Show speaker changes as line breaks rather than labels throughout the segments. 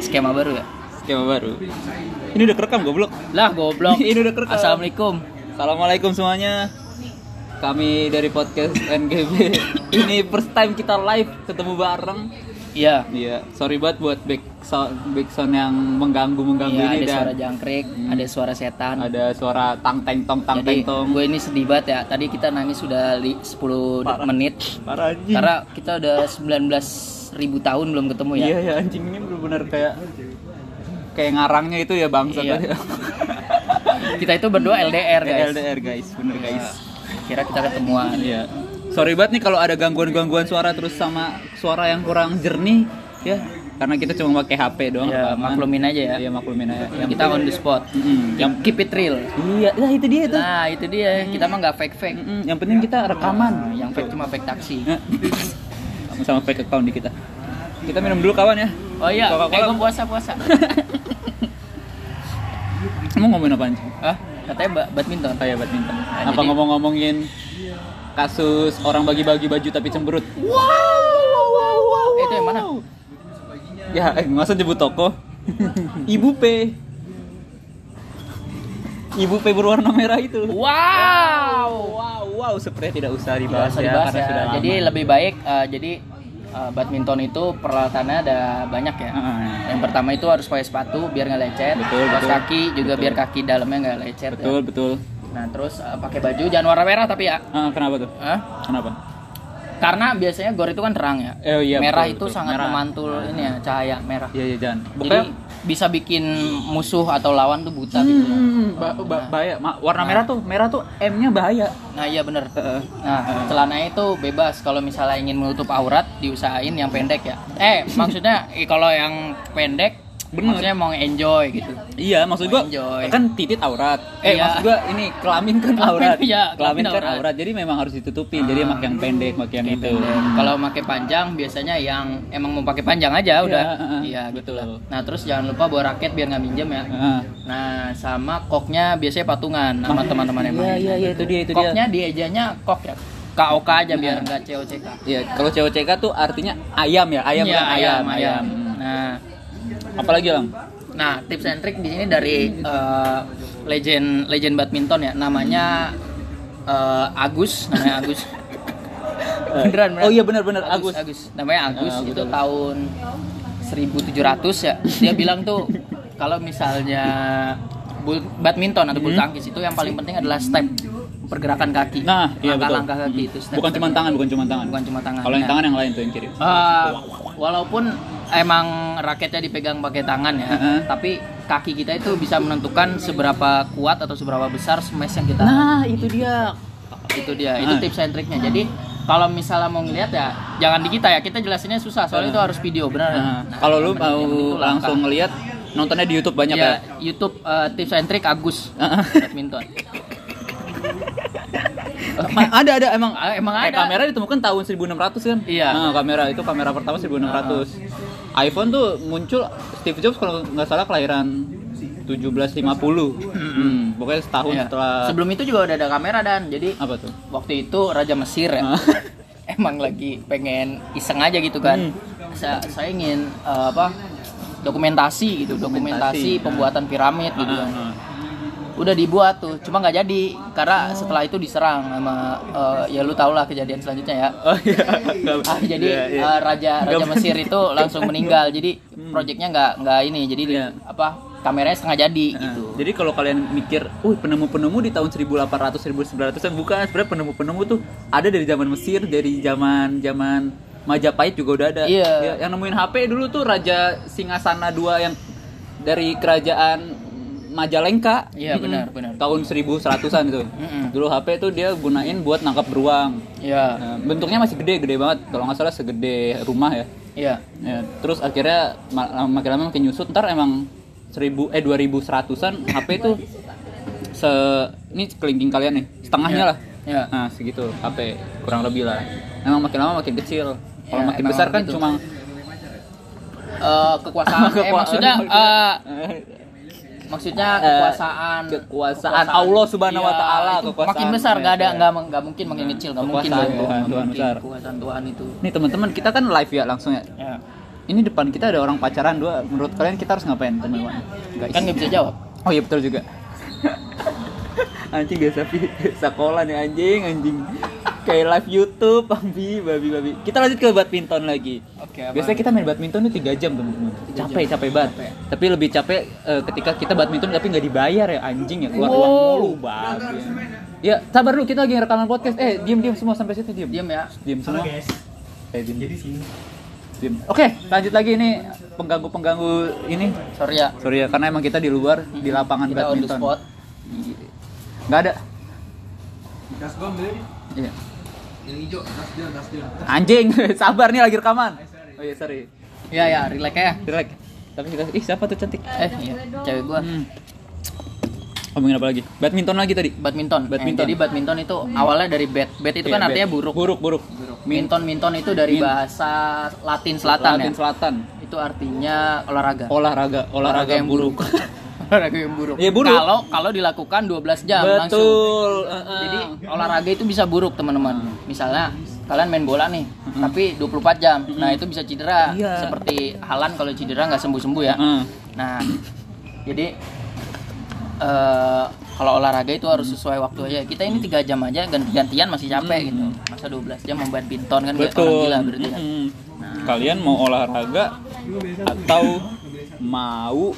skema baru ya?
Skema baru. Ini udah kerekam goblok.
Lah goblok.
Ini udah kerekam.
assalamualaikum.
Assalamualaikum semuanya. Kami dari podcast NGB ini first time kita live ketemu bareng
iya
iya sorry banget buat back sound, back sound yang mengganggu mengganggu
Iya,
ini
ada
dan
suara jangkrik, ada suara setan.
ada suara tang teng tong tang teng tong
gue ini sedih banget ya. Tadi kita nangis sudah li- 10
Parah.
menit
parah anjing
karena kita udah 19 ribu tahun belum ketemu ya.
iya ya anjing ini bener-bener kayak kayak ngarangnya itu ya bangsa
Iya. kita itu berdua LDR guys.
LDR guys bener guys
Kira kita ketemuan.
Iya. Sorry banget nih kalau ada gangguan-gangguan suara terus sama suara yang kurang jernih ya karena kita cuma pakai HP doang.
Ya, maklumin aja ya.
Iya, maklumin aja. Yang
Kita on the spot.
Mm-mm. yang
Keep it real.
iya, nah itu dia tuh.
Nah, itu dia. Kita mah nggak fake-fake.
Mm-mm. Yang penting kita rekaman.
Nah, yang fake cuma fake taksi.
Sama-sama fake account di kita. Kita minum dulu kawan ya.
Oh iya,
Coca-Cola.
eh gue puasa-puasa.
Kamu ngomongin apa anjing?
Hah? Katanya ba- badminton.
Kayak badminton.
Nah,
apa
jadi-
ngomong-ngomongin kasus orang bagi-bagi baju tapi cemberut?
Eh, itu yang mana?
Ya, eh, masa nyebut toko? Ibu P. Ibu P berwarna merah itu.
Wow.
wow, wow, sepertinya tidak usah dibahas,
usah
ya,
dibahas
karena
ya.
sudah
Jadi lebih baik eh, jadi eh, badminton itu peralatannya ada banyak ya.
Heeh.
Yang pertama itu harus pakai sepatu biar nggak lecet.
Betul,
Kaos
betul.
kaki juga
Betul.
biar kaki dalamnya nggak lecet. ya.
betul, betul.
Nah terus eh, pakai baju jangan warna merah tapi ya.
Ah, kenapa tuh?
Hah?
Kenapa?
Karena biasanya gor itu kan terang ya.
Eh, iya,
merah
betul,
itu
betul.
sangat
Merah.
memantul ini ya cahaya merah.
Iya, iya, jangan.
Jadi bisa bikin musuh atau lawan tuh buta gitu.
Hmm, ba- ba- bahaya. Ma- warna merah tuh, merah tuh M-nya bahaya.
Nah iya bener.
Heeh.
Nah celananya itu bebas kalau misalnya ingin menutup aurat diusahain yang pendek ya. Eh maksudnya kalau yang pendek
Bener.
maksudnya mau enjoy gitu.
Iya, maksud gua
Enjoy.
kan titit aurat. Eh,
Iya.
maksud gua ini kelamin kan aurat.
iya,
kelamin
kelamin
kan
aurat.
aurat. Jadi memang harus ditutupin. Jadi
Ah.
pakai yang pendek, pakai yang itu.
Pendek. Kalau pakai panjang biasanya yang emang mau pakai panjang aja udah.
heeh.
Iya gitu lah. Nah terus jangan lupa bawa raket biar nggak minjem ya.
Heeh.
Nah sama koknya biasanya patungan sama teman-teman yang
Iya,
main.
iya, iya, itu dia, itu dia.
Koknya diejanya kok ya. KOK aja biar nggak COCK.
Iya, kalau COCK tuh artinya ayam ya, ayam
Iya,
bukan ayam,
ayam. Nah,
Apalagi lang?
Nah, tips and trick di sini dari eh, legend legend badminton ya, namanya eh, Agus, namanya Agus. beneran, beneran.
Oh iya benar-benar
Agus,
Agus.
Agus. Namanya Agus,
Ah,
itu
betul.
tahun 1700 ya. Dia bilang tuh kalau misalnya bul- badminton atau bulu
Hmm.
tangkis itu yang paling penting adalah step pergerakan kaki.
Nah, iya betul.
langkah kaki itu step.
Bukan cuma tangan, bukan cuma tangan.
Bukan cuma tangan.
Kalau yang
Nah.
tangan yang lain tuh yang kiri.
Eh, walaupun emang raketnya dipegang pakai tangan ya,
Heeh.
tapi kaki kita itu bisa menentukan seberapa kuat atau seberapa besar smash yang kita.
Nah, itu dia.
itu dia, itu
Ah.
tips and triknya. Jadi kalau misalnya mau ngeliat ya, jangan di kita ya, kita jelasinnya susah, soalnya itu harus video benar.
Nah,
Nah,
kalau lu mau
yang penting itu langkah.
langsung ngelihat nontonnya di YouTube banyak ya.
ya, YouTube eh, tips and trick Agus
Heeh.
badminton.
Ma- ada ada emang
Ah, emang
Eh,
ada.
kamera ditemukan tahun 1600 kan
Iya.
nah, kamera itu kamera pertama 1600 iPhone tuh muncul Steve Jobs kalau nggak salah kelahiran 1750 hmm, pokoknya setahun
Iya.
setelah
Sebelum itu juga udah ada kamera dan. Jadi
apa tuh?
waktu itu Raja Mesir ya.
Ah.
emang lagi pengen iseng aja gitu kan.
Hmm.
saya, saya ingin eh, apa dokumentasi gitu. Dokumentasi
Dokumentasi,
pembuatan piramid gitu
ah, ah.
Udah dibuat tuh cuma nggak jadi karena setelah itu diserang sama eh, ya lu tau lah kejadian selanjutnya ya
oh iya
Ah, jadi
iya, iya.
eh, raja raja Mesir itu langsung meninggal jadi proyeknya nggak nggak ini jadi
Iya.
apa kameranya setengah jadi
Nah,
gitu
Jadi kalau kalian mikir, "Uh, penemu-penemu di tahun 1800 1900 an bukan, sebenarnya penemu-penemu tuh ada dari zaman Mesir, dari zaman zaman Majapahit juga udah ada.
Iya.
Ya, yang nemuin HP dulu tuh Raja Singasana II yang dari kerajaan Majalengka.
Iya, benar, benar.
Tahun 1100-an itu. Dulu HP tuh dia gunain buat nangkap beruang.
ya
Nah, bentuknya masih gede, gede banget. Kalau nggak salah segede rumah ya.
iya
Ya, terus akhirnya ma- makin lama makin nyusut ntar emang 1000 eh 2100-an HP itu se ini kelingking kalian nih setengahnya
Iya.
lah
Iya.
nah segitu HP kurang lebih lah emang makin lama makin kecil kalau
Iya,
makin besar kan
gitu.
cuma
Eh, kekuasaan eh, maksudnya eh, maksudnya
Eh,
kekuasaan
kekuasaan Allah Subhanahu wa
Iya,
taala, kekuasaan.
makin besar nggak ada
Iya.
nggak nggak mungkin makin kecil nggak mungkin
Kekuasaan. Tuhan, Tuhan
mungkin.
besar.
kekuasaan Tuhan itu
nih teman-teman kita kan live ya langsung ya
ya.
ini depan kita ada orang pacaran dua menurut kalian kita harus ngapain teman-teman
Kan nggak bisa jawab.
oh iya betul juga anjing biasa sekolah nih anjing anjing kayak live YouTube babi babi babi. Kita lanjut ke badminton lagi.
Oke,
biasanya kita main badminton itu tiga jam teman-teman. Capek capek banget.
Capek.
tapi lebih capek eh, ketika kita badminton tapi nggak dibayar ya anjing ya keluar uang
Wow.
mulu babi. Ya sabar dulu kita lagi rekaman podcast. Eh diem diem semua sampai situ diem
Diam ya.
diem semua. Eh diem jadi sini. Diem oke lanjut lagi ini pengganggu pengganggu ini.
Sorry ya.
sorry ya karena emang kita di luar di lapangan
Kita on the
badminton.
spot.
nggak ada.
Gas ini.
Iya.
Yang hijau, tas dia, tas dia.
Anjing, sabar nih lagi rekaman. Oh iya, sorry.
Ya ya, relax ya.
Relax. Tapi kita ih siapa tuh cantik?
Eh, iya. cewek gua.
Hmm. Ngomongin apa lagi? Badminton lagi tadi.
Badminton.
Badminton.
Eh, jadi badminton itu awalnya dari bed. Bed itu
Iya,
kan artinya
bad.
buruk.
Buruk, buruk.
Minton minton itu dari
Min-
bahasa Latin Selatan
Latin
ya.
Selatan.
Itu artinya olahraga.
Olahraga, olahraga, yang buruk.
olahraga yang buruk.
Iya, buruk.
Kalau kalau dilakukan 12 jam langsung.
Betul. Heeh.
Jadi olahraga itu bisa buruk teman-teman. Misalnya kalian main bola nih, tapi 24 jam. Nah, itu bisa cedera.
Iya.
Seperti Halan kalau cedera nggak sembuh-sembuh ya.
Heeh.
Nah, jadi eh kalau olahraga itu harus sesuai waktu aja. Kita ini tiga jam aja ganti-gantian masih capek gitu. Masa 12 jam main badminton kan kayak orang
Betul.
gila berarti kan.
Mm-mm. Kalian mau olahraga atau mau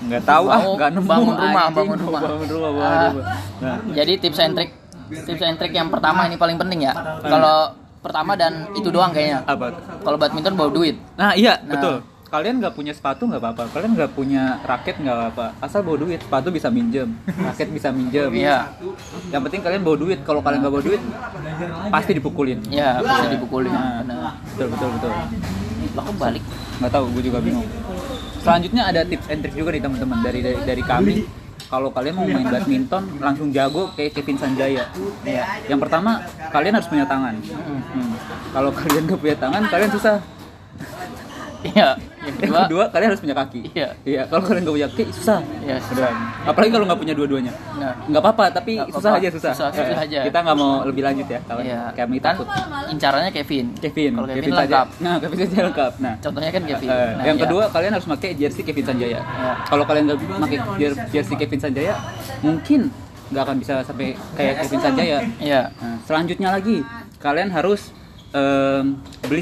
nggak tahu ah nggak nemu
bangun rumah,
anjing.
bangun rumah.
bangun rumah bangun
Ah.
rumah. Nah,
Jadi tips and trick tips and trick yang pertama ini paling penting ya. Kalau pertama dan itu doang kayaknya.
apa?
Kalau badminton bawa duit.
Nah iya
Nah.
betul. Kalian nggak punya sepatu nggak apa-apa. Kalian nggak punya raket nggak apa-apa. Asal bawa duit. Sepatu bisa minjem, raket bisa minjem.
Iya.
Yang penting kalian bawa duit. Kalau kalian nggak bawa duit, pasti dipukulin.
Ya, bisa dipukulin.
Nah,
Benar.
betul betul betul.
Lah kok balik?
Nggak tahu, gue juga bingung. Selanjutnya ada tips and trick juga nih teman-teman dari, dari dari kami. Kalau kalian mau main badminton langsung jago kayak Kevin Sanjaya.
Iya.
Yang pertama kalian harus punya tangan. Hmm. Kalau kalian nggak punya tangan kalian susah.
Iya. Yang
Yang
kedua,
kedua kalian harus punya kaki.
Iya.
Iya. Kalau kalian nggak punya kaki susah.
Iya,
Beneran. Apalagi kalau nggak punya dua-duanya.
nah,
Nggak apa-apa tapi
Nggak
susah
apa-apa.
aja susah.
Susah, susah
Eh,
aja.
Kita nggak mau lebih lanjut ya. Kalau
iya.
kami
Kan
takut.
incarannya Kevin.
Kevin,
Kalau Kevin,
Kevin saja.
lengkap.
Nah, Kevin saja lengkap. Nah,
Contohnya kan Kevin.
Eh,
Nah,
yang
iya.
kedua kalian harus pakai jersey Kevin Sanjaya.
Ya.
Kalau kalian nggak pakai jer- jersey Kevin Sanjaya, mungkin nggak akan bisa sampai kayak Kevin Sanjaya.
Iya.
Nah, selanjutnya lagi kalian harus em, beli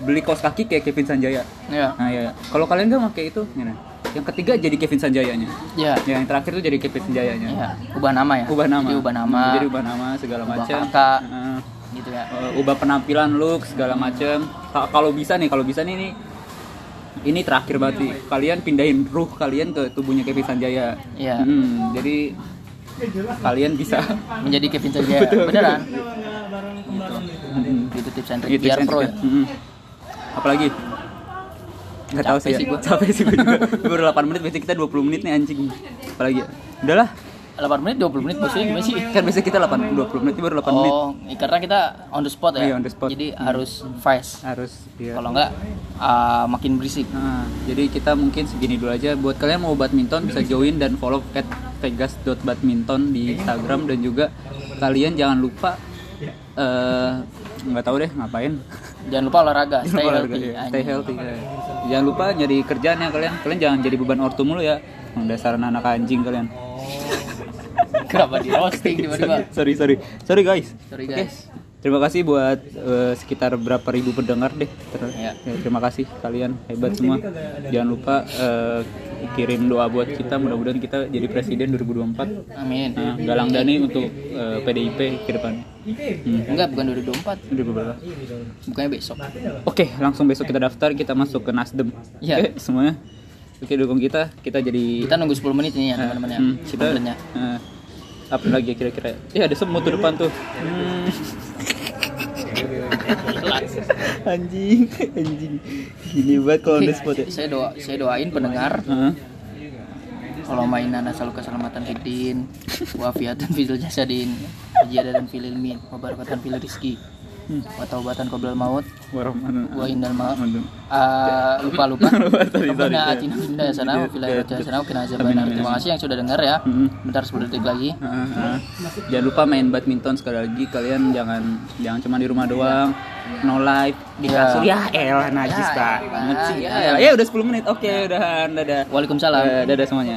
beli kaos kaki kayak Kevin Sanjaya.
Iya.
Nah ya, kalau kalian nggak pakai itu, gimana? Yang ketiga jadi Kevin Sanjayanya.
Iya.
Yang terakhir tuh jadi Kevin Sanjayanya.
Iya. Ubah nama ya.
Ubah nama.
Jadi ubah nama.
Jadi ubah nama segala
Ubah
macam.
kakak.
Heeh.
Gitu ya.
Uh, ubah penampilan look segala macem Ka- kalau bisa nih kalau bisa nih nih ini terakhir banget nih kalian pindahin ruh kalian ke tubuhnya Kevin Sanjaya
Iya.
Hmm, jadi kalian bisa
Menjadi Kevin saja.
Betul,
Beneran.
Hmm,
Gitu tips and trick
gitu
biar pro ya.
Hmm. Apalagi nggak tahu sih ya
gua.
capek sih gue juga baru 8 menit biasanya kita 20 menit nih anjing apalagi ya udahlah
8 menit 20 menit maksudnya gimana sih?
kan biasanya kita 8 20 menit baru 8 menit
Oh, karena kita on the spot ya.
Iya, on the spot.
Jadi harus fast.
harus ya
Kalau enggak ah, makin berisik.
Nah, jadi kita mungkin segini dulu aja. Buat kalian mau badminton bisa join dan follow at vegas.badminton di Instagram dan juga kalian jangan lupa eh nggak tahu deh ngapain.
Jangan lupa olahraga, stay
Olahraga,
healthy. anjing.
Stay healthy. ya. Jangan lupa nyari kerjaan ya kalian. Kalian jangan jadi beban ortu mulu ya. Dasar anak anjing kalian.
Kenapa di roasting tiba-tiba?
sorry sorry sorry guys.
Sorry, guys.
Terima kasih buat eh, sekitar berapa ribu pendengar deh. Ter-
Ya.
ya, terima kasih kalian hebat semua. Jangan lupa eh, kirim doa buat kita. Mudah-mudahan kita jadi presiden 2024.
Amin.
Nah, galang dani untuk eh, PDIP ke depan. Hmm.
Enggak, bukan 2024.
2024.
Bukannya besok.
Oke, langsung besok kita daftar. Kita masuk ke Nasdem.
Iya.
Oke, semuanya. Oke, dukung kita. Kita jadi
Kita nunggu 10 menit ini ya, teman-teman ya.
Hmm, kita eh, apa lagi kira-kira? Eh ada semut tuh depan tuh. Hmm. anjing, anjing. Gini banget kalau the spot ya.
Saya doa saya doain pendengar kalau mainan asal keselamatan fitin, wafiatan fil jasadin, hajiatan fil ilmin, wabarakatan fil rizki. Wa taubatan qoblal maut wa indal maut. Ah, lupa lupa. Rabbana atina fid dunya hasanah wa fil akhirati hasanah wa qina
Amin,
azabannar
amin,
terima kasih yang sudah dengar ya.
Mm-mm.
bentar 10 detik lagi.
Ah, ah. Jangan lupa main badminton sekali lagi. Kalian jangan jangan cuma di rumah doang. No live. Di
Ya.
kasur ya elah najis
Ya,
banget
elah,
sih
ya.
ya, ya udah 10 menit. Oke udahan. Dadah.
Waalaikumsalam.
Eh, dadah semuanya